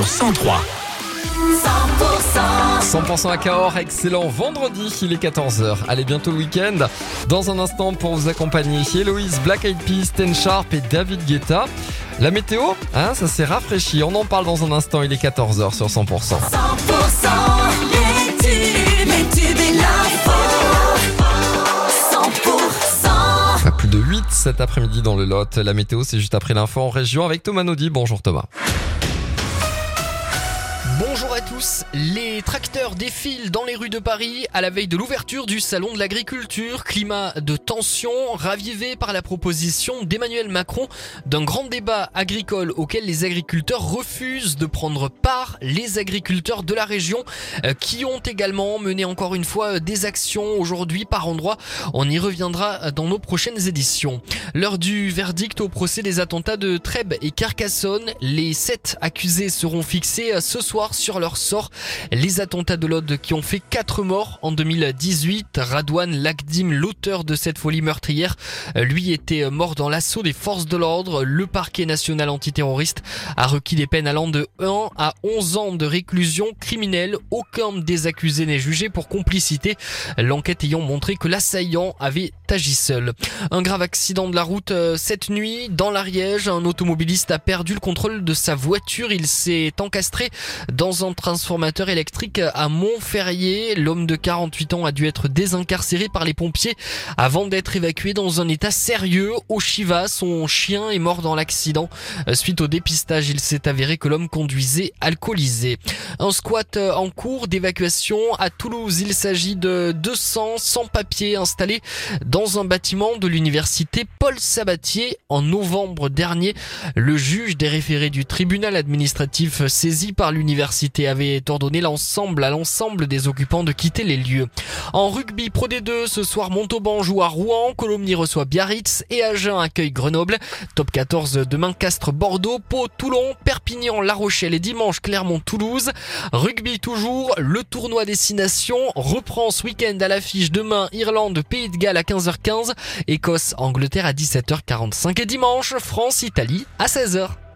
sur 103. 100% à Cahors, excellent vendredi, il est 14h. Allez, bientôt le week-end. Dans un instant, pour vous accompagner, Héloïse, Black Eyed Peas, Ten Sharp et David Guetta. La météo, hein, ça s'est rafraîchi. On en parle dans un instant, il est 14h sur 100%. 100% les tubes, les tubes et l'info. 100% À plus de 8 cet après-midi dans le Lot. La météo, c'est juste après l'info en région avec Thomas Naudy. Bonjour Thomas. Bo Bonjour à tous, les tracteurs défilent dans les rues de Paris à la veille de l'ouverture du salon de l'agriculture, climat de tension ravivé par la proposition d'Emmanuel Macron d'un grand débat agricole auquel les agriculteurs refusent de prendre part, les agriculteurs de la région euh, qui ont également mené encore une fois des actions aujourd'hui par endroits, on y reviendra dans nos prochaines éditions. L'heure du verdict au procès des attentats de Trèbes et Carcassonne, les sept accusés seront fixés euh, ce soir sur leur sort. Les attentats de l'Aude qui ont fait 4 morts en 2018. Radouane Lagdim, l'auteur de cette folie meurtrière, euh, lui était mort dans l'assaut des forces de l'ordre. Le parquet national antiterroriste a requis des peines allant de 1 à 11 ans de réclusion criminelle. Aucun des accusés n'est jugé pour complicité. L'enquête ayant montré que l'assaillant avait agi seul. Un grave accident de la route euh, cette nuit dans l'Ariège. Un automobiliste a perdu le contrôle de sa voiture. Il s'est encastré dans un transformateur électrique à Montferrier. L'homme de 48 ans a dû être désincarcéré par les pompiers avant d'être évacué dans un état sérieux au Chiva. Son chien est mort dans l'accident. Euh, Suite au dépistage, il s'est avéré que l'homme conduisait alcoolisé. Un squat euh, en cours d'évacuation à Toulouse. Il s'agit de 200 sans-papiers installés dans un bâtiment de l'université Paul Sabatier en novembre dernier. Le juge des référés du tribunal administratif saisi par l'université avait ordonné l'ensemble à l'ensemble des occupants de quitter les lieux. En rugby Pro D2, ce soir Montauban joue à Rouen, Colomny reçoit Biarritz et Agen accueille Grenoble. Top 14 demain Castres Bordeaux, Pau Toulon, Perpignan La Rochelle et dimanche Clermont Toulouse. Rugby toujours, le tournoi destination reprend ce week-end à l'affiche demain Irlande Pays de Galles à 15h15, Écosse Angleterre à 17h45 et dimanche France Italie à 16h.